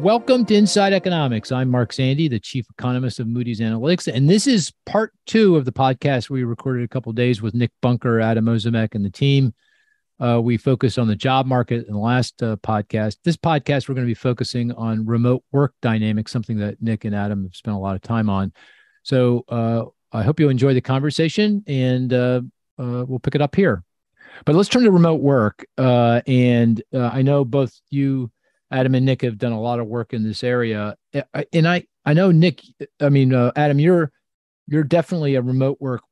Welcome to Inside Economics. I'm Mark Zandi, the chief economist of Moody's Analytics, and this is part two of the podcast we recorded a couple days with Nick Bunker, Adam Ozimek, and the team. Uh, we focused on the job market in the last uh, podcast. This podcast, we're going to be focusing on remote work dynamics, something that Nick and Adam have spent a lot of time on. So uh, I hope you enjoy the conversation, and uh, uh, we'll pick it up here. But let's turn to remote work. Uh, and I know both you Adam and Nick have done a lot of work in this area, and I I know Nick. I mean, uh, Adam, you're you're definitely a remote work.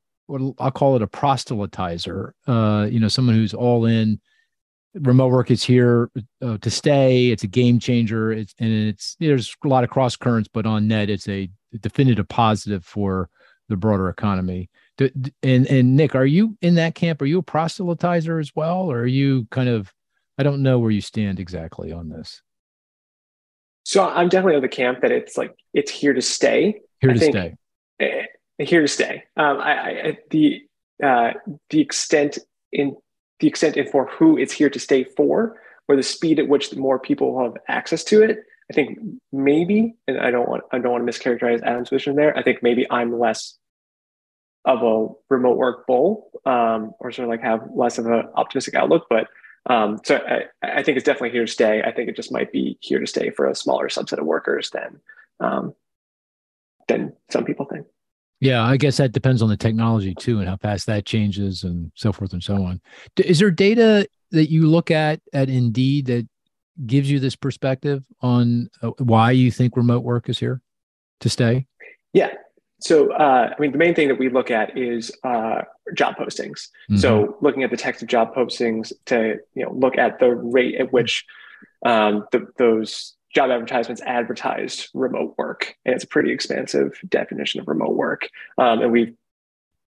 I'll call it a proselytizer. Uh, you know, someone who's all in. Remote work is here uh, to stay. It's a game changer. It's and it's there's a lot of cross currents, but on net, it's a definitive positive for the broader economy. And and Nick, are you in that camp? Are you a proselytizer as well, or are you kind of? I don't know where you stand exactly on this. So I'm definitely of the camp that it's like it's here to stay. Here I to stay. Uh, here to stay. Um, I, I, the uh, the extent in the extent and for who it's here to stay for, or the speed at which more people have access to it. I think maybe, and I don't want I don't want to mischaracterize Adam's position there. I think maybe I'm less of a remote work bull, um, or sort of like have less of an optimistic outlook. But um, so I, I, think it's definitely here to stay. I think it just might be here to stay for a smaller subset of workers than um, than some people think. Yeah, I guess that depends on the technology too, and how fast that changes, and so forth and so on. Is there data that you look at at Indeed that gives you this perspective on uh, why you think remote work is here to stay? Yeah, so, uh, I mean, the main thing that we look at is uh, job postings. Mm-hmm. So, looking at the text of job postings to you know look at the rate at which um, the, those job advertisements advertised remote work, and it's a pretty expansive definition of remote work. Um, and we've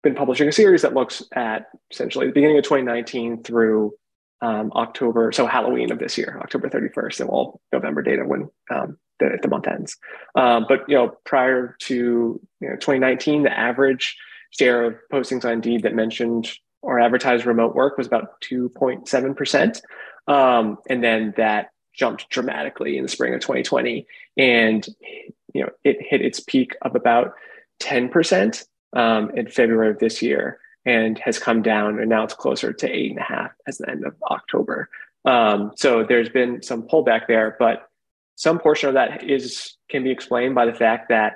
been publishing a series that looks at essentially the beginning of 2019 through um, October, so Halloween of this year, October 31st, and all November data when um, the, the month ends. Um, but you know, prior to you know 2019, the average share of postings on Indeed that mentioned or advertised remote work was about 2.7 percent, um, and then that jumped dramatically in the spring of 2020, and you know it hit its peak of about 10 percent um, in February of this year, and has come down, and now it's closer to eight and a half as the end of October. Um, so there's been some pullback there, but some portion of that is can be explained by the fact that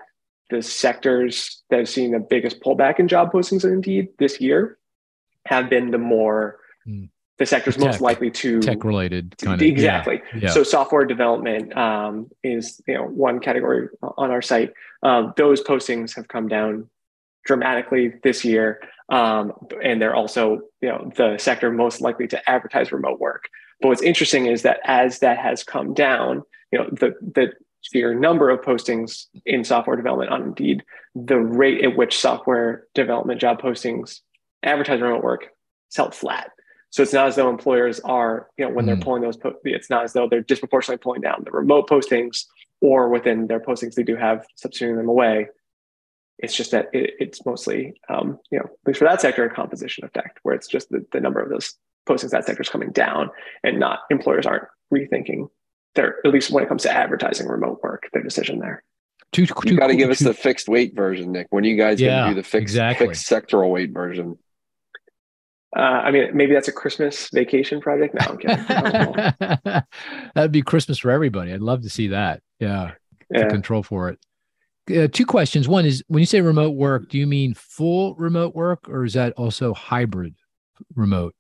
the sectors that have seen the biggest pullback in job postings Indeed this year have been the more mm. the sectors tech, most likely to tech related kind of exactly. Yeah, yeah. So software development um, is you know one category on our site. Um, those postings have come down dramatically this year, um, and they're also you know the sector most likely to advertise remote work. But what's interesting is that as that has come down, you know, the the sheer number of postings in software development on Indeed, the rate at which software development job postings advertise remote work is held flat. So it's not as though employers are, you know, when mm. they're hmm. pulling those, po- it's not as though they're disproportionately pulling down the remote postings or within their postings, they do have substituting them away. It's just that it, it's mostly, um, you know, at least for that sector, a composition effect where it's just the, the number of those postings that sector is coming down and not employers aren't rethinking their at least when it comes to advertising remote work their decision there you got to give us the fixed weight version nick when are you guys yeah, going to do the fixed, exactly. fixed sectoral weight version uh, I mean, maybe that's a Christmas vacation project. No, I'm kidding. That'd be Christmas for everybody. I'd love to see that. Yeah, yeah. control for it. Uh, two questions. One is when you say remote work, do you mean full remote work or is that also hybrid remote?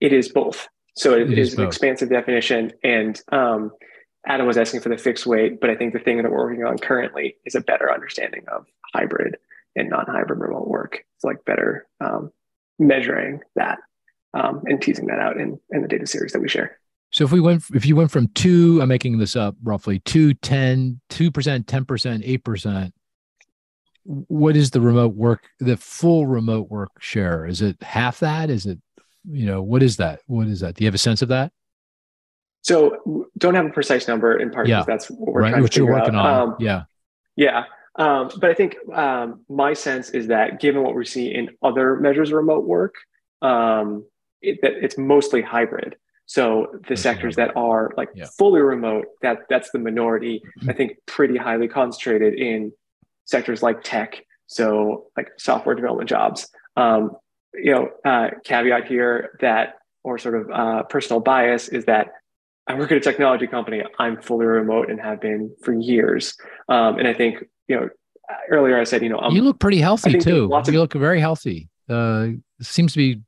It is both. So it, it is, is an expansive definition. And um, Adam was asking for the fixed weight, but I think the thing that we're working on currently is a better understanding of hybrid and non-hybrid remote work. It's like better um, measuring that um, and teasing that out in, in the data series that we share. So if we went, if you went from two, I'm making this up roughly two, 10, 2%, 10%, 8%, what is the remote work, the full remote work share? Is it half that? Is it you know what is that what is that do you have a sense of that so don't have a precise number in part yeah. because that's what we're right. trying what to you're working out. on um, yeah yeah um, but i think um, my sense is that given what we see in other measures of remote work um, it, that it's mostly hybrid So the that's sectors that are like yeah. fully remote, that that's the minority. I think pretty highly concentrated in sectors like tech, so like software development jobs. Um, you know, uh, caveat here that or sort of uh, personal bias is that I work at a technology company. I'm fully remote and have been for years. Um, and I think you know earlier I said you know I'm, you look pretty healthy too. Lots of, you look very healthy. Uh, seems to be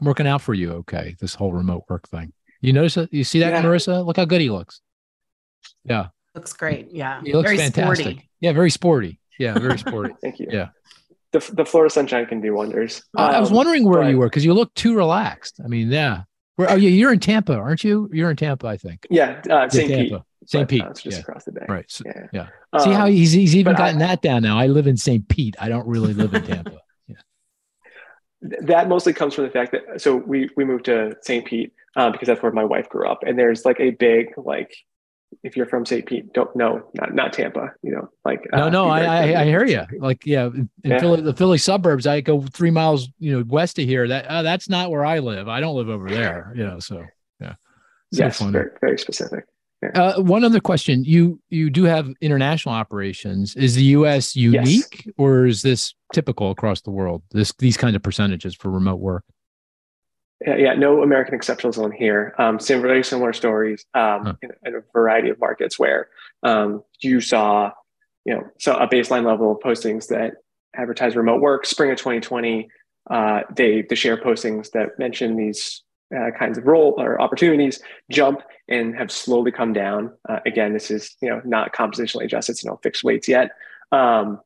working out for you. Okay, this whole remote work thing. You notice it? You see that, yeah. Marissa? Look how good he looks. Yeah, looks great. Yeah, he looks very fantastic. Sporty. Yeah, very sporty. Yeah, very sporty. Thank you. Yeah. The, the Florida sunshine can do wonders. Um, I was um, wondering where but, you were because you look too relaxed. I mean, yeah. Where, oh, yeah, you're in Tampa, aren't you? You're in Tampa, I think. Yeah, uh, St. Yeah, Pete. St. Pete. Uh, it's just yeah. across the bay. Right. So, yeah. yeah. Um, See how he's he's even gotten I, that down now. I live in St. Pete. I don't really live in Tampa. yeah. That mostly comes from the fact that so we we moved to St. Pete uh, because that's where my wife grew up, and there's like a big like if you're from St. Pete, don't know, not not Tampa, you know, like no, uh, no, I, I, I hear you. Like, yeah, in yeah. Philly, the Philly suburbs, I go three miles, you know, west of here. That uh, that's not where I live. I don't live over there, you know. So yeah, so yes, very, very specific. Yeah. Uh, one other question: you you do have international operations. Is the U.S. unique, yes. or is this typical across the world? This these kind of percentages for remote work. Yeah, no American exceptions on here. Um, some very similar stories um, huh. in, in, a variety of markets where um, you saw, you know, so a baseline level of postings that advertise remote work. Spring of 2020, uh, they the share postings that mention these uh, kinds of role or opportunities jump and have slowly come down. Uh, again, this is you know not compositionally adjusted, so no fixed weights yet. Um,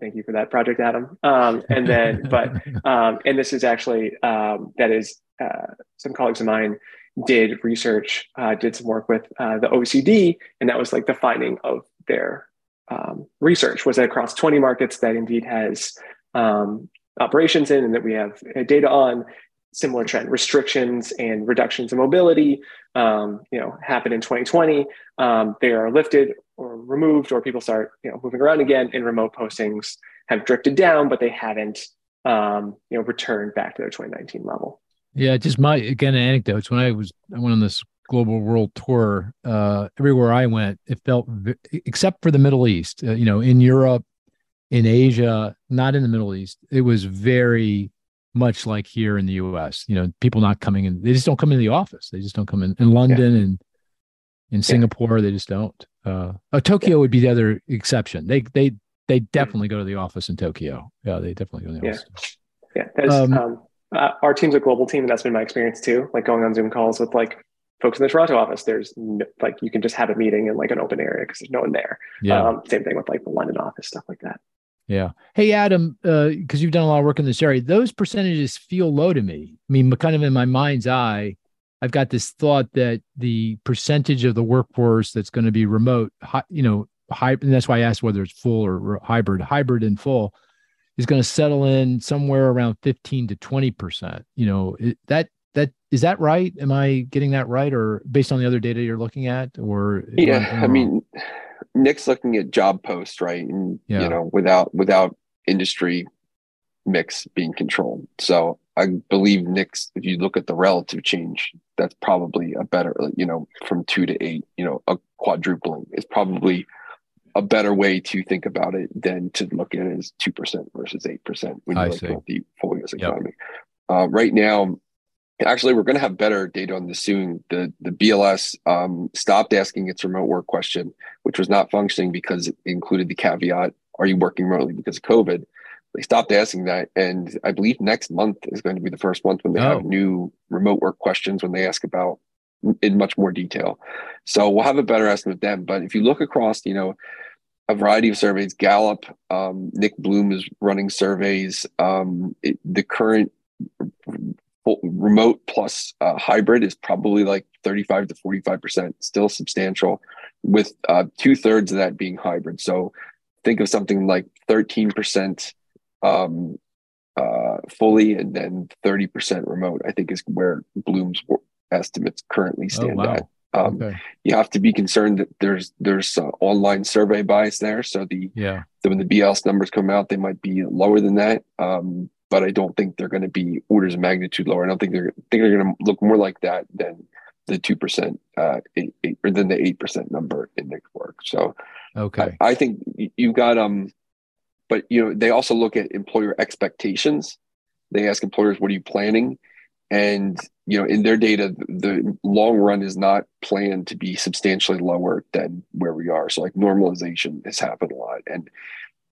thank you for that project, Adam. Um, and then, but um, and this is actually um, that is uh, some colleagues of mine did research, uh, did some work with uh, the OECD, and that was like the finding of their um, research was that across 20 markets that Indeed has um, operations in and that we have uh, data on, similar trend restrictions and reductions in mobility um, you know happen in 2020 um, they are lifted or removed or people start you know moving around again and remote postings have drifted down but they haven't um, you know returned back to their 2019 level yeah, just my again anecdotes. When I was I went on this global world tour, uh, everywhere I went, it felt except for the Middle East. Uh, you know, in Europe, in Asia, not in the Middle East. It was very much like here in the U.S. You know, people not coming in. They just don't come into the office. They just don't come in. In London yeah. and in Singapore, yeah. they just don't. Uh, uh, Tokyo yeah. would be the other exception. They they they definitely go to the office in Tokyo. Yeah, they definitely go to the office. Yeah, yeah. Um, um, uh, our team's a global team, and that's been my experience too. Like going on Zoom calls with like folks in the Toronto office, there's no, like you can just have a meeting in like an open area because there's no one there. Yeah. Um, same thing with like the London office, stuff like that. Yeah. Hey, Adam, because uh, you've done a lot of work in this area, those percentages feel low to me. I mean, kind of in my mind's eye, I've got this thought that the percentage of the workforce that's going to be remote, you know, hybrid, and that's why I asked whether it's full or hybrid, hybrid and full is going to settle in somewhere around 15 to 20 percent you know that that is that right? Am i getting that right or based on the other data you're looking at or yeah i mean nick's looking at job posts right and yeah. you know without without industry mix being controlled. So i believe nick's if you look at the relative change that's probably a better you know from two to eight you know a quadrupling is probably a better way to think about it than to look at it as 2% versus 8% when you look at the full US economy. Yep. Uh, right now, actually, we're going to have better data on this soon. The, the BLS um, stopped asking its remote work question, which was not functioning because it included the caveat, are you working remotely because of COVID? They stopped asking that. And I believe next month is going to be the first month when they oh. have new remote work questions when they ask about in much more detail. So we'll have a better estimate then. But if you look across, you know, a variety of surveys. Gallup, um, Nick Bloom is running surveys. Um, it, the current remote plus uh, hybrid is probably like 35 to 45 percent, still substantial, with uh, two thirds of that being hybrid. So think of something like 13 percent um, uh, fully, and then 30 percent remote. I think is where Bloom's estimates currently oh, stand oh, wow. at. Um, okay. You have to be concerned that there's there's uh, online survey bias there. So the yeah the, when the BLS numbers come out, they might be lower than that. Um, but I don't think they're going to be orders of magnitude lower. I don't think they're think they're going to look more like that than the two percent uh, eight, eight, or than the eight percent number in Nick's work. So okay, I, I think you've got um, but you know they also look at employer expectations. They ask employers, "What are you planning?" And you know, in their data, the long run is not planned to be substantially lower than where we are. So like normalization has happened a lot. And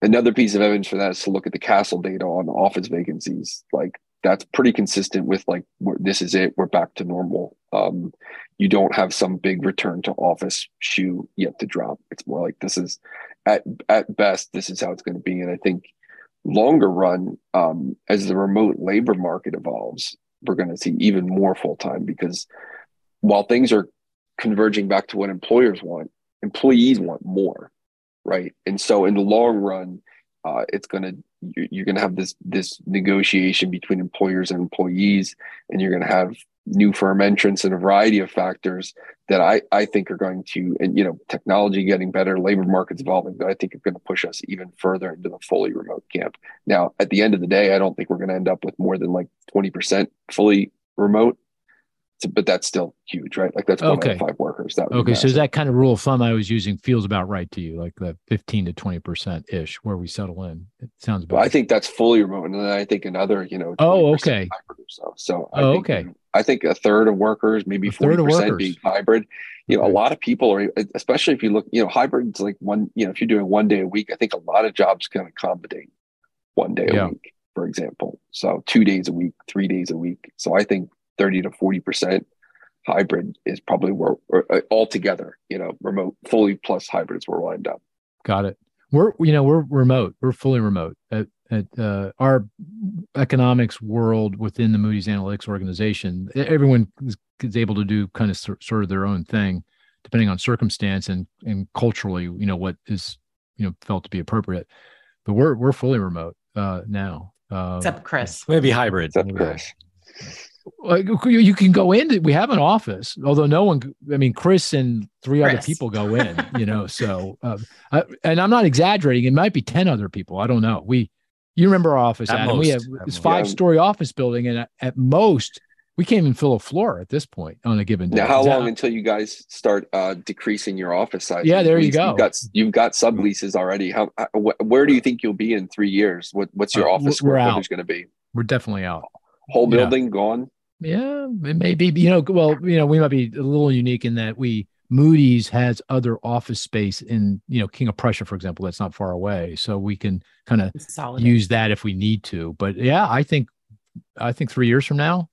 another piece of evidence for that is to look at the Kastle data on office vacancies. Like that's pretty consistent with like this is it. We're back to normal. Um, you don't have some big return to office shoe yet to drop. It's more like this is at at best this is how it's going to be. And I think longer run, um, as the remote labor market evolves, we're going to see even more full time because while things are converging back to what employers want, employees want more, right? And so in the long run, uh, it's going to you're going to have this this negotiation between employers and employees, and you're going to have new firm entrants and a variety of factors that I, I think are going to, and you know, technology getting better, labor markets evolving, that I think are going to push us even further into the fully remote camp. Now, at the end of the day, I don't think we're going to end up with more than like 20% fully remote. But that's still huge, right? Like that's one okay. five workers. That okay. So that kind of rule of thumb I was using feels about right to you, like the 15 to 20% ish where we settle in. It sounds about well, I think that's fully remote. And then I think another, you know, oh, okay. So, so I oh, think, okay. I think a third of workers, maybe forty percent being hybrid. You know, okay. a lot of people are, especially if you look, you know, hybrid's like one. You know, if you're doing one day a week, I think a lot of jobs can accommodate one day yeah. a week, for example. So two days a week, three days a week. So I think thirty to forty percent hybrid is probably where uh, altogether, you know, remote fully plus hybrids were lined up. Got it. We're you know we're remote. We're fully remote. At, at uh, our economics world within the Moody's Analytics organization, everyone is, is able to do kind of sort of their own thing, depending on circumstance and and culturally, you know what is you know felt to be appropriate. But we're we're fully remote uh, now. Uh, Except Chris, maybe hybrid. Except Chris you can go in. We have an office, although no one. I mean, Chris and three Chris. other people go in. You know, so uh, I, and I'm not exaggerating. It might be ten other people. I don't know. We, you remember our office, at Adam? Most, we have this five story office building, and at, at, most we can't even fill a floor at this point on a given day. Now, how long until you guys start uh, decreasing your office size? Yeah, there you go. You've got you've got subleases already. How, wh- where do you think you'll be in three years? What what's your uh, office square footage going to be? We're definitely out. Whole building yeah. gone. Yeah, it may be. You know, well, you know, we might be a little unique in that we Moody's has other office space in, you know, King of Prussia, for example, that's not far away. So we can kind of use that if we need to. But yeah, I think I think three years from now,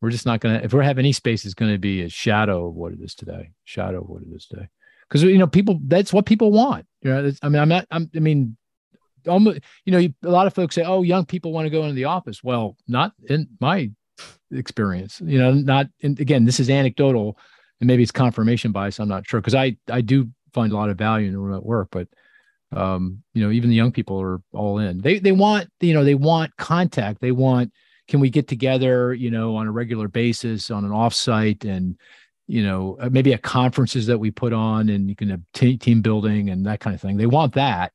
we're just not gonna if we have any space, it's gonna be a shadow of what it is today. Shadow of what it is today. Because you know, people that's what people want. You know, I mean, I'm not I'm, I mean, almost you know, a lot of folks say, "Oh, young people want to go into the office." Well, not in my experience. You know, not again, this is anecdotal, and maybe it's confirmation bias. I'm not sure because I I do find a lot of value in remote work, but um, you know, even the young people are all in. They they want you know they want contact. They want can we get together you know on a regular basis on an offsite and you know uh, maybe at conferences that we put on and you can have t- team building and that kind of thing. They want that,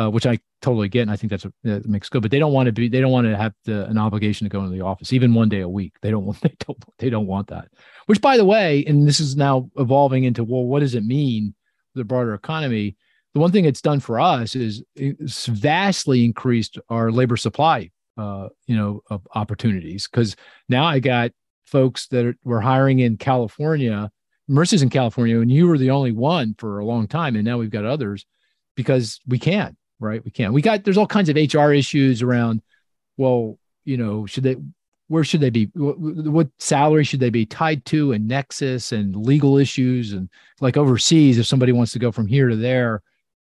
uh, which I totally get, and I think that's a, that makes good. But they don't want to be, they don't want to have an obligation to go into the office even one day a week. They don't want, they don't, they don't want that. Which, by the way, and this is now evolving into, well, what does it mean the broader economy? The one thing it's done for us is it's vastly increased our labor supply, uh, you know, opportunities. Because now I got folks that are, were hiring in California. Mercer's in California, and you were the only one for a long time, and now we've got others because we can right? We can't. We got there's all kinds of HR issues around. Well, you know, should they? Where should they be? What, what salary should they be tied to? And nexus and legal issues and like overseas, if somebody wants to go from here to there,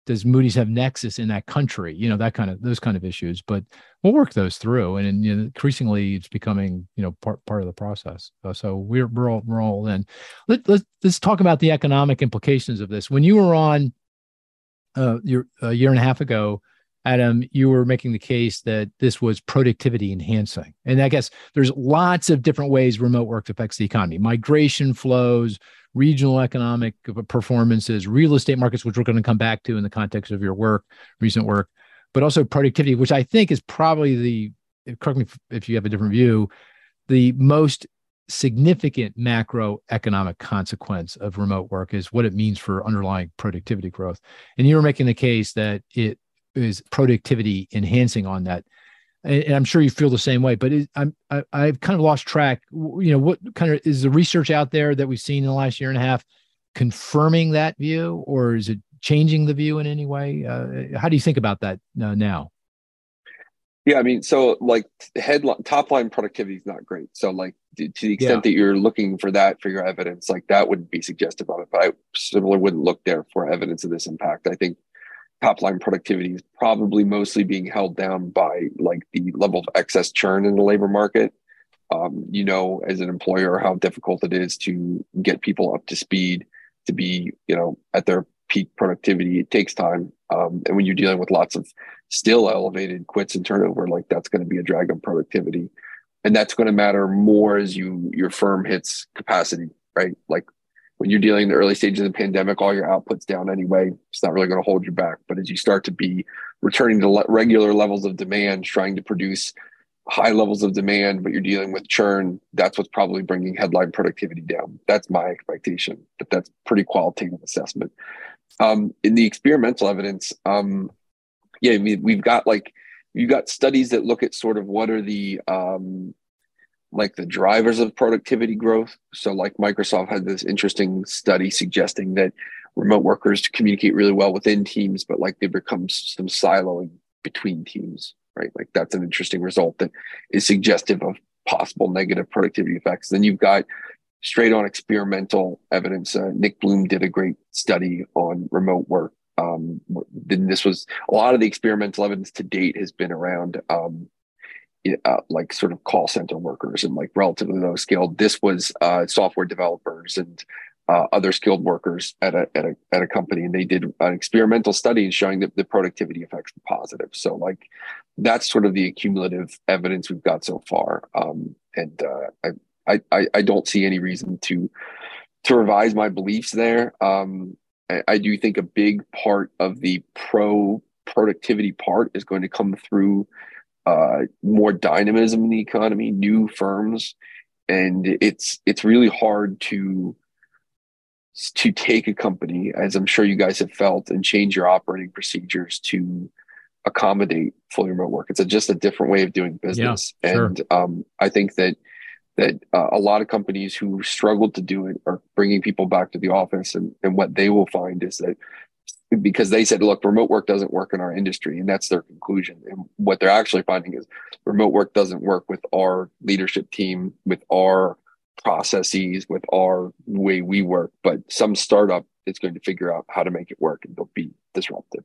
does Moody's have nexus in that country? You know, that kind of those kind of issues. But we'll work those through, and, you know, increasingly it's becoming you know part part of the process. So we're we're all we're all in. Let, let's let's talk about the economic implications of this. When you were on uh, year, a year and a half ago, Adam, you were making the case that this was productivity enhancing. And I guess there's lots of different ways remote work affects the economy migration flows, regional economic performances, real estate markets, which we're going to come back to in the context of your work, recent work, but also productivity, which I think is probably the, correct me if you have a different view, the most significant macroeconomic consequence of remote work is what it means for underlying productivity growth. And you were making the case that it is productivity enhancing on that. And, I'm sure you feel the same way, but it, I'm, I, I've kind of lost track. You know, what kind of is the research out there that we've seen in the last year and a half confirming that view, or is it changing the view in any way? Uh, how do you think about that uh, now? Yeah, I mean, so like headline top line productivity is not great. So like to, the extent yeah. that you're looking for that for your evidence, like that wouldn't be suggestive of it. But I similarly wouldn't look there for evidence of this impact. I think top line productivity is probably mostly being held down by like the level of excess churn in the labor market. Um, you know, as an employer, how difficult it is to get people up to speed to be, you know, at their peak productivity. It takes time. Um, and when you're dealing with lots of still elevated quits and turnover, like that's going to be a drag on productivity. And that's going to matter more as you your firm hits capacity, right? Like when you're dealing in the early stages of the pandemic, all your output's down anyway. It's not really going to hold you back. But as you start to be returning to regular levels of demand, trying to produce high levels of demand, but you're dealing with churn, that's what's probably bringing headline productivity down. That's my expectation, but that's pretty qualitative assessment. Um, in the experimental evidence, um, yeah, I mean, we've got like you've got studies that look at sort of what are the um, like the drivers of productivity growth. So, like Microsoft had this interesting study suggesting that remote workers communicate really well within teams, but like they become some siloing between teams, right? Like that's an interesting result that is suggestive of possible negative productivity effects. Then you've got straight on experimental evidence. Uh, Nick Bloom did a great study on remote work. Um, then this was a lot of the experimental evidence to date has been around um, uh, like sort of call center workers and like relatively low skilled. This was uh, software developers and uh, other skilled workers at a, at a at a company, and they did an experimental study showing that the productivity effects were positive. So like that's sort of the accumulative evidence we've got so far. Um, and uh, I, I I don't see any reason to to revise my beliefs there. Um, I, I do think a big part of the pro productivity part is going to come through uh, more dynamism in the economy, new firms, and it's it's really hard to to take a company, as I'm sure you guys have felt, and change your operating procedures to accommodate fully remote work. It's a, just a different way of doing business, yeah, and sure. um, I think that that uh, a lot of companies who struggled to do it are bringing people back to the office, and and what they will find is that because they said, look, remote work doesn't work in our industry. And that's their conclusion. And what they're actually finding is remote work doesn't work with our leadership team, with our processes, with our way we work. But some startup is going to figure out how to make it work and they'll be disruptive.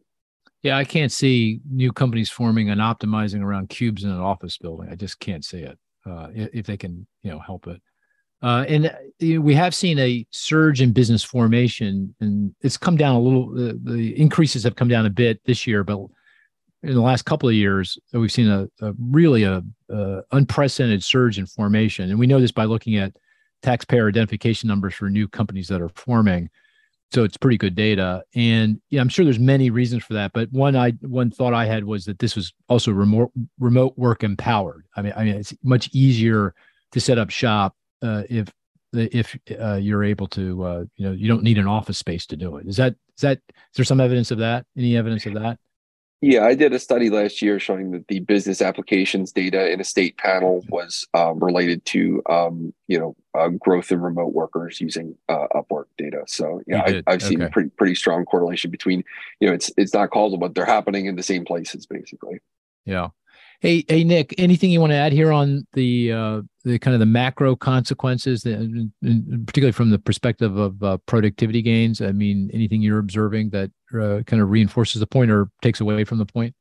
Yeah, I can't see new companies forming and optimizing around cubes in an office building. I just can't see it uh, if they can, you know, help it. Uh, and uh, we have seen a surge in business formation, and it's come down a little. The, the, increases have come down a bit this year, but in the last couple of years, we've seen a, a really a, a, unprecedented surge in formation, and we know this by looking at taxpayer identification numbers for new companies that are forming. So it's pretty good data, and yeah, I'm sure there's many reasons for that. But one I one thought I had was that this was also remote remote work empowered. I mean, I mean, it's much easier to set up shop uh, if if uh, you're able to uh, you know you don't need an office space to do it is that is that is there some evidence of that any evidence of that yeah i did a study last year showing that the business applications data in a state panel was um, related to um, you know uh, growth in remote workers using uh, upwork data. So yeah I, have seen okay. pretty pretty strong correlation between you know it's it's not causal but they're happening in the same places basically. Yeah Hey, hey, Nick. Anything you want to add here on the uh, the kind of the macro consequences, that, particularly from the perspective of uh, productivity gains? I mean, anything you're observing that uh, kind of reinforces the point or takes away from the point?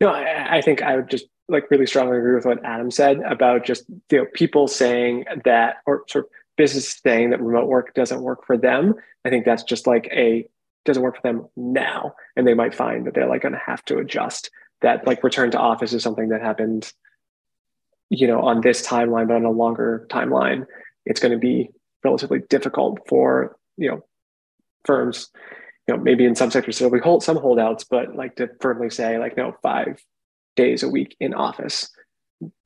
No, I, I think I would just like really strongly agree with what Adam said about just you know people saying that or sort of business saying that remote work doesn't work for them. I think that's just like a doesn't work for them now, and they might find that they're like going to have to adjust that like return to office is something that happened you know on this timeline but on a longer timeline it's going to be relatively difficult for you know firms you know maybe in some sectors there'll be hold, some holdouts but like to firmly say like no five days a week in office.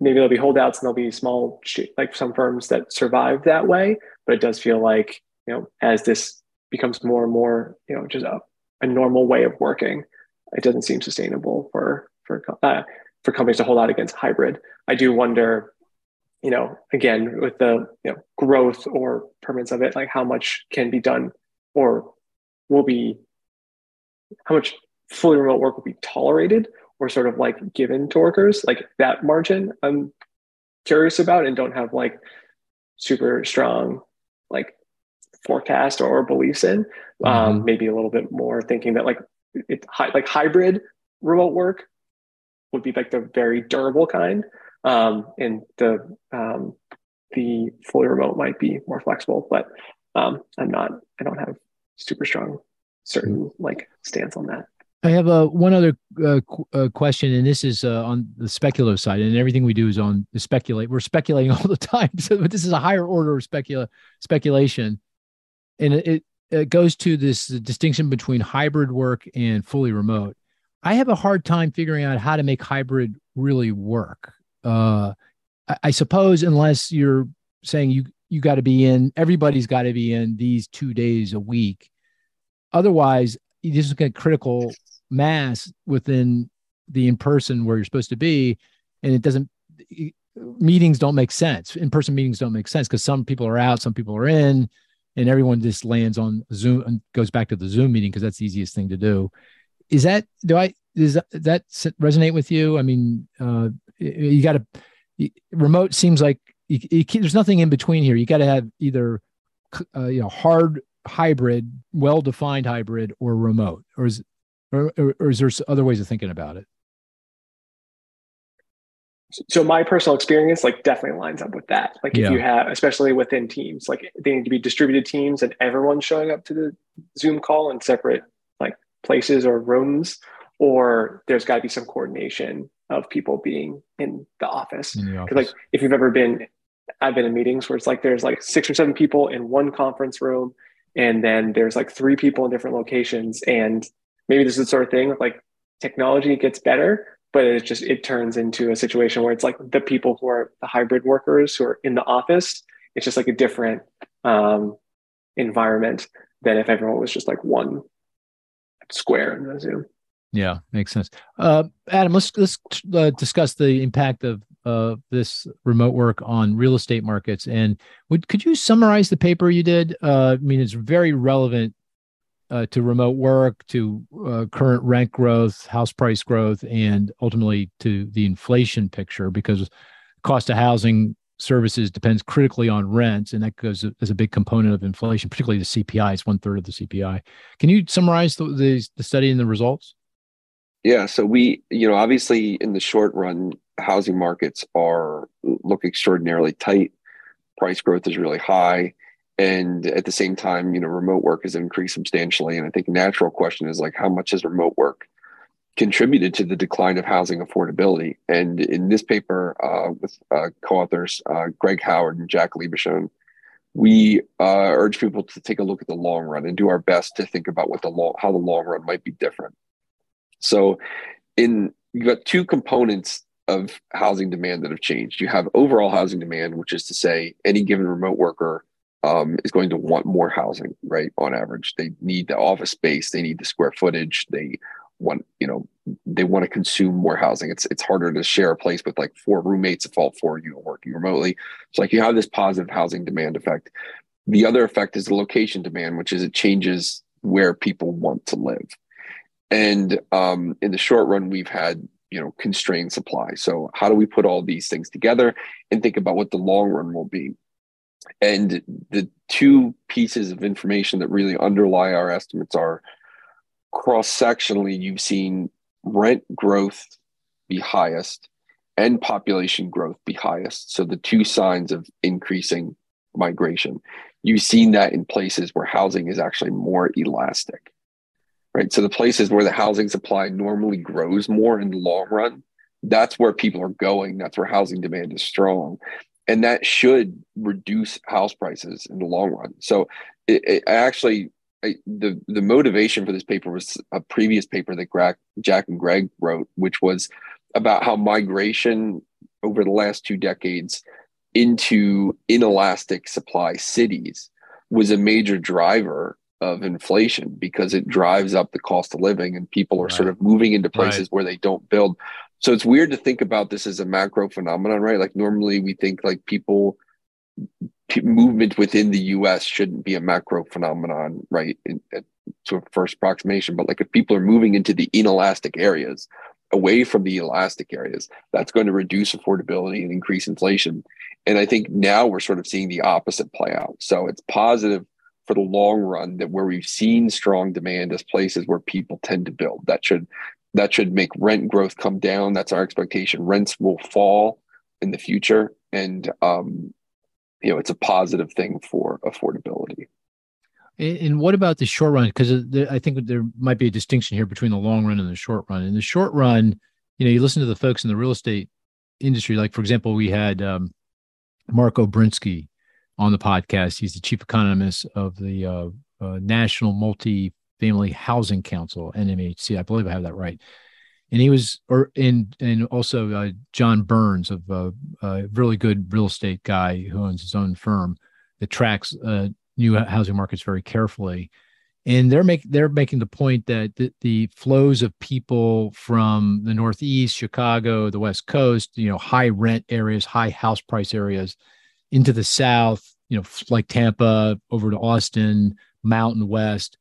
Maybe there'll be holdouts and there'll be small like some firms that survive that way but it does feel like you know as this becomes more and more you know just a, a normal way of working it doesn't seem sustainable for for uh, for companies to hold out against hybrid i do wonder you know again with the you know growth or permanence of it like how much can be done or will be how much fully remote work will be tolerated or sort of like given to workers like that margin i'm curious about and don't have like super strong like forecast or beliefs in um, mm-hmm. um, maybe a little bit more thinking that like it like hybrid remote work would be like the very durable kind um, and the um, the fully remote might be more flexible but um, i'm not i don't have super strong certain like stance on that I have uh, one other uh, qu- uh, question, and this is uh, on the speculative side, and everything we do is on the speculate. We're speculating all the time, so but this is a higher order of specula- speculation, and it, it goes to this distinction between hybrid work and fully remote. I have a hard time figuring out how to make hybrid really work. Uh, I, I suppose unless you're saying you you got to be in, everybody's got to be in these two days a week. Otherwise, you just get critical mass within the in person where you're supposed to be, and it doesn't. Meetings don't make sense. In person meetings don't make sense because some people are out, some people are in, and everyone just lands on Zoom and goes back to the Zoom meeting because that's the easiest thing to do. Is that do I does that, resonate with you? I mean, uh, you got to remote seems like you, you there's nothing in between here. You got to have either uh, you know hard hybrid, well defined hybrid, or remote, or is or, or is there other ways of thinking about it? So my personal experience, like, definitely lines up with that. Like, yeah. if you have, especially within teams, like they need to be distributed teams, and everyone's showing up to the Zoom call in separate like places or rooms, or there's got to be some coordination of people being in the office. Because, like, if you've ever been, I've been in meetings where it's like there's like six or seven people in one conference room, and then there's like three people in different locations, and maybe this is the sort of thing like technology gets better, but it just it turns into a situation where it's like the people who are the hybrid workers who are in the office. It's just like a different um, environment than if everyone was just like one square in the Zoom. Yeah, makes sense. Uh, Adam, let's let's uh, discuss the impact of uh, this remote work on real estate markets. And would could you summarize the paper you did? Uh, I mean, it's very relevant uh, to remote work, to uh, current rent growth, house price growth, and ultimately to the inflation picture because cost of housing services depends critically on rents, and that goes as a big component of inflation, particularly the CPI. It's one third of the CPI. Can you summarize the, the, the study and the results? Yeah, so we, you know, obviously in the short run, housing markets are look extraordinarily tight. Price growth is really high and at the same time you know remote work has increased substantially. And i think natural question is like how much has remote work contributed to the decline of housing affordability? And in this paper uh, with uh, co-authors uh, greg howard and jack liebersohn we uh, urge people to take a look at the long run and do our best to think about what the long how the long run might be different. So in you've got two components of housing demand that have changed. You have overall housing demand which is to say any given remote worker um, is going to want more housing, right? On average, they need the office space, they need the square footage, they want, you know, they want to consume more housing. It's it's harder to share a place with like four roommates if all four of you are working remotely. So like you have this positive housing demand effect. The other effect is the location demand, which is it changes where people want to live. And um, in the short run, we've had you know constrained supply. So how do we put all these things together and think about what the long run will be? And the two pieces of information that really underlie our estimates are cross sectionally, you've seen rent growth be highest and population growth be highest. So the two signs of increasing migration. You've seen that in places where housing is actually more elastic, right? So the places where the housing supply normally grows more in the long run, that's where people are going. That's where housing demand is strong and that should reduce house prices in the long run. So it, it actually I, the the motivation for this paper was a previous paper that Greg, Jack and Greg wrote, which was about how migration over the last two decades into inelastic supply cities was a major driver of inflation because it drives up the cost of living and people are right. sort of moving into places right. where they don't build. So it's weird to think about this as a macro phenomenon, right? Like normally we think like people movement within the US shouldn't be a macro phenomenon, right? In, in, to a first approximation, but like if people are moving into the inelastic areas, away from the elastic areas, that's going to reduce affordability and increase inflation. And I think now we're sort of seeing the opposite play out. So it's positive for the long run that where we've seen strong demand as places where people tend to build. That should that should make rent growth come down. That's our expectation. Rents will fall in the future, and um, you know it's a positive thing for affordability. And what about the short run? Because I think there might be a distinction here between the long run and the short run. In the short run, you know, you listen to the folks in the real estate industry. Like, for example, we had um, Mark Obrinsky on the podcast. He's the chief economist of the uh, uh, National Multi-Family Housing Council, NMHC. I believe I have that right. And he was, or and and also uh, John Burns of uh, a really good real estate guy who owns his own firm that tracks uh, new housing markets very carefully and they're making they're making the point that the, the, flows of people from the northeast chicago the west coast you know high rent areas high house price areas into the south you know like tampa over to austin mountain west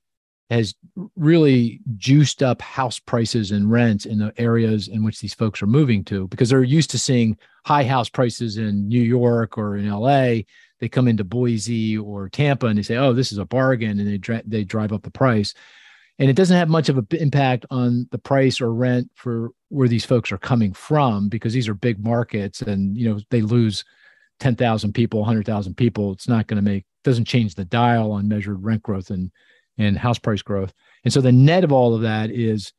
has really juiced up house prices and rents in the areas in which these folks are moving to because they're used to seeing high house prices in new york or in la they come into Boise or Tampa and they say, "Oh, this is a bargain," and they they drive up the price, and it doesn't have much of an impact on the price or rent for where these folks are coming from because these are big markets, and you know they lose ten thousand people, hundred thousand people. It's not going to make doesn't change the dial on measured rent growth and and house price growth, and so the net of all of that is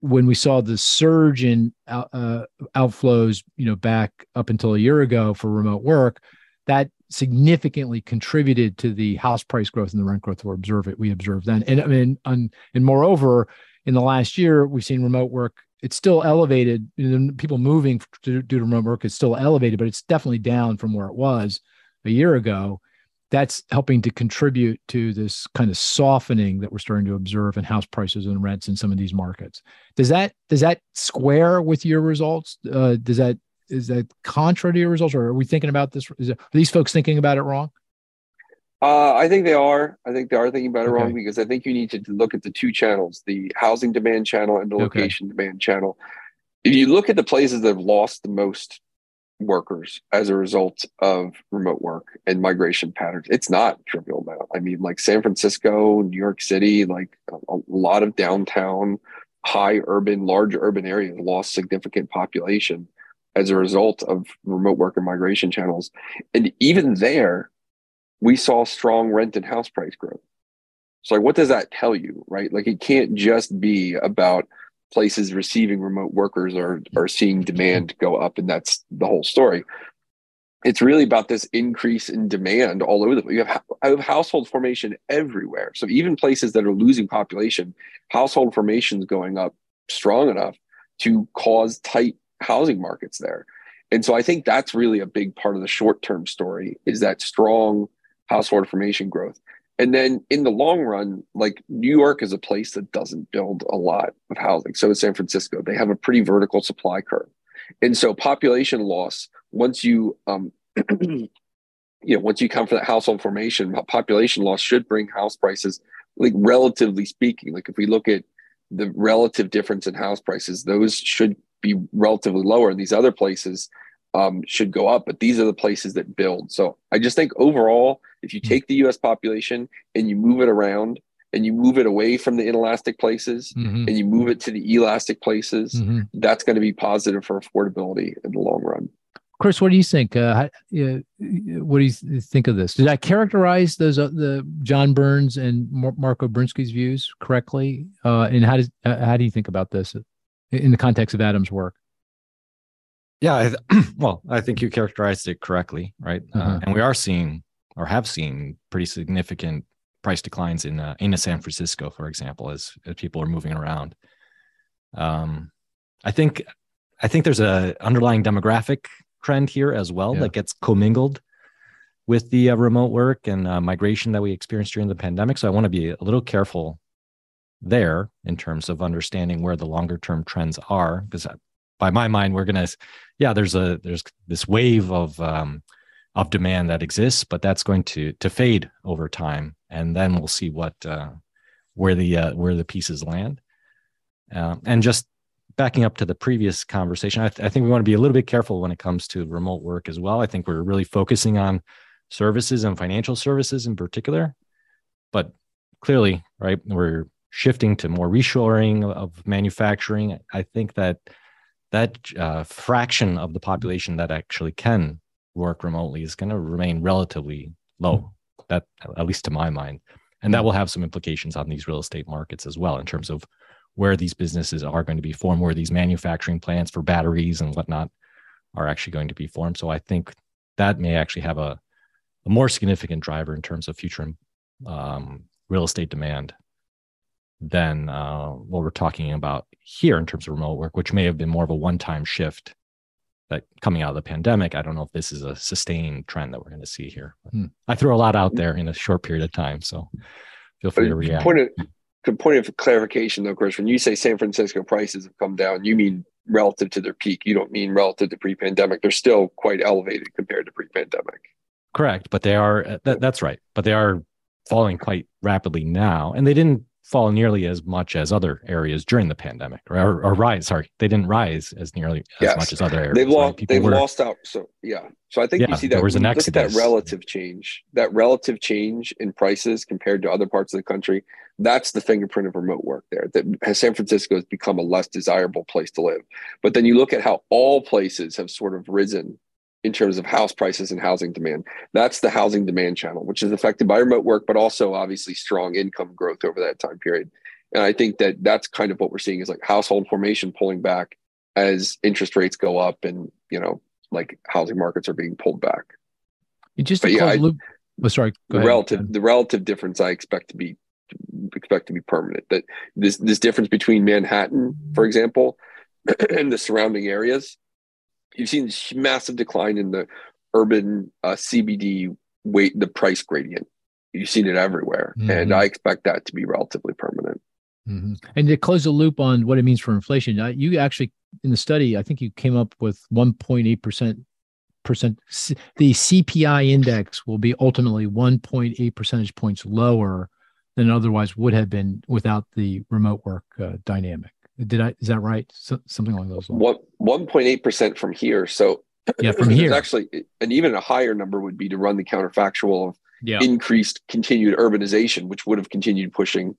when we saw the surge in uh, outflows, you know, back up until a year ago for remote work, that significantly contributed to the house price growth and the rent growth we observe it we observed then and i mean and, and moreover in the last year we've seen remote work it's still elevated people moving due to remote work is still elevated but it's definitely down from where it was a year ago that's helping to contribute to this kind of softening that we're starting to observe in house prices and rents in some of these markets does that does that square with your results uh, does that is that contrary to your results, or are we thinking about this? Is it, are these folks thinking about it wrong? Uh, I think they are. I think they are thinking about it okay. wrong because I think you need to look at the two channels: the housing demand channel and the location okay. demand channel. If you look at the places that have lost the most workers as a result of remote work and migration patterns, it's not trivial amount. I mean, like San Francisco, New York City, like a, a lot of downtown, high urban, large urban areas lost significant population as a result of remote work and migration channels. And even there, we saw strong rent and house price growth. So, like, what does that tell you, right? Like, it can't just be about places receiving remote workers or, or seeing demand go up, and that's the whole story. It's really about this increase in demand all over the place. You have, have household formation everywhere. So, even places that are losing population, household formations going up strong enough to cause tight housing markets there. And so I think that's really a big part of the short term story is that strong household formation growth. And then in the long run, like New York is a place that doesn't build a lot of housing. So is San Francisco. They have a pretty vertical supply curve. And so population loss, once you um you know, once you come for that household formation, population loss should bring house prices, like relatively speaking. Like if we look at the relative difference in house prices, those should be relatively lower. These other places um, should go up, but these are the places that build. So I just think overall, if you hmm. take the US population and you move it around and you move it away from the inelastic places mm-hmm. and you move it to the elastic places, mm-hmm. that's going to be positive for affordability in the long run. Chris, what do you think? Uh, what do you think of this? Did I characterize those uh, the John Burns and Mark Obrinsky's views correctly? Uh, and how does uh, how do you think about this in the context of Adam's work? Yeah, I th- well, I think you characterized it correctly, right? Uh, uh-huh. Uh, and we are seeing or have seen pretty significant price declines in uh, in San Francisco, for example, as, as people are moving around. Um, I think I think there's a underlying demographic trend here as well yeah. that gets commingled with the uh, remote work and uh, migration that we experienced during the pandemic. So I want to be a little careful there in terms of understanding where the longer term trends are because uh, by my mind we're to yeah there's a there's this wave of um, of demand that exists but that's going to to fade over time and then we'll see what uh, where the uh, where the pieces land um, and just backing up to the previous conversation, I, th- I, think we want to be a little bit careful when it comes to remote work as well. I think we're really focusing on services and financial services in particular, but clearly, right, we're shifting to more reshoring of manufacturing. I think that that uh, fraction of the population that actually can work remotely is going to remain relatively low. That, at least to my mind, and that will have some implications on these real estate markets as well in terms of where these businesses are going to be formed, where these manufacturing plants for batteries and whatnot are actually going to be formed. So I think that may actually have a, a more significant driver in terms of future um, real estate demand than uh, what we're talking about here in terms of remote work, which may have been more of a one-time shift that coming out of the pandemic. I don't know if this is a sustained trend that we're going to see here. Hmm. I throw a lot out there in a short period of time, so feel free to react. Point of, good point of clarification though, Chris. When you say San Francisco prices have come down, you mean relative to their peak. You don't mean relative to pre-pandemic. They're still quite elevated compared to pre-pandemic. Correct, but they are. That, that's right. But they are falling quite rapidly now, and they didn't fall nearly as much as other areas during the pandemic or, or rise sorry they didn't rise as nearly as yes. much as other areas they've lost right? they've were, lost out so yeah so i think yeah, you see that there was an at that relative change that relative change in prices compared to other parts of the country that's the fingerprint of remote work there that san francisco has become a less desirable place to live but then you look at how all places have sort of risen in terms of house prices and housing demand. That's the housing demand channel, which is affected by remote work, but also obviously strong income growth over that time period. And I think that that's kind of what we're seeing is like household formation pulling back as interest rates go up and, you know, like housing markets are being pulled back. You just yeah, I, loop. Oh, sorry. the ahead. relative the relative difference I expect to be expect to be permanent. That this this difference between Manhattan, for example, and the surrounding areas you've seen this massive decline in the urban uh, CBD weight, the price gradient. You've seen it everywhere, mm-hmm. and I expect that to be relatively permanent. Mm-hmm. And to close the loop on what it means for inflation, you actually in the study, I think you came up with 1.8 percent percent. The CPI index will be ultimately 1.8 percentage points lower than otherwise would have been without the remote work uh, dynamic. Did I? Is that right? So, something along those lines. One one point eight percent from here. So yeah, from here actually, and even a higher number would be to run the counterfactual of yeah. increased continued urbanization, which would have continued pushing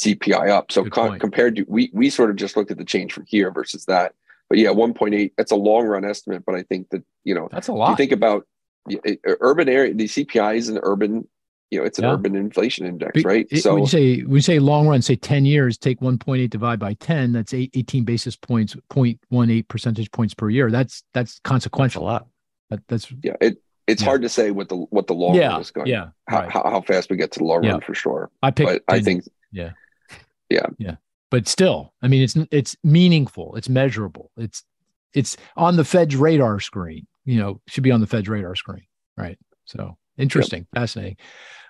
CPI up. So co- compared to we we sort of just looked at the change from here versus that. But yeah, one point eight. That's a long run estimate, but I think that you know that's a lot. You think about urban area. The CPI is an urban you know it's an yeah. urban inflation index right? it, so when you say when you say long run say 10 years take 1.8 divide by 10 that's 18 basis points 0.18 percentage points per year. That's that's consequential that's a lot. That, that's yeah it it's yeah. hard to say what the what the long yeah, run is going yeah how, right. how, how, fast we get to the long yeah. run for sure. I picked but 10, i think yeah. Yeah. Yeah. But still i mean it's it's meaningful it's measurable it's it's on the fed's radar screen you know should be on the fed's radar screen right? So interesting yep. fascinating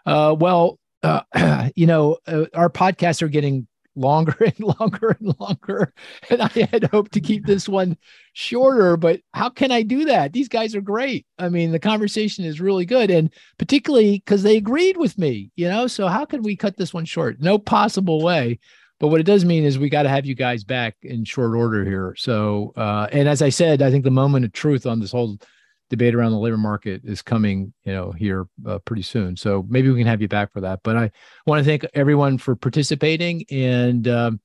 uh, well, uh, you know, uh, our podcasts are getting longer and longer and longer. And I had hoped to keep this one shorter, but how can I do that? These guys are great. I mean, the conversation is really good. And particularly because they agreed with me, you know, so how can we cut this one short? No possible way. But what it does mean is we got to have you guys back in short order here. So, uh, and as I said, I think the moment of truth on this whole debate around the labor market is coming, you know, here uh, pretty soon. So maybe we can have you back for that. But I want to thank everyone for participating. And um,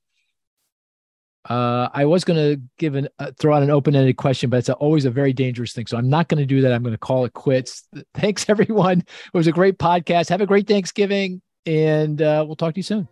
uh, I was going to give an uh, throw out an open ended question, but it's a, always a very dangerous thing. So I'm not going to do that. I'm going to call it quits. Thanks everyone. It was a great podcast. Have a great Thanksgiving, and uh, we'll talk to you soon.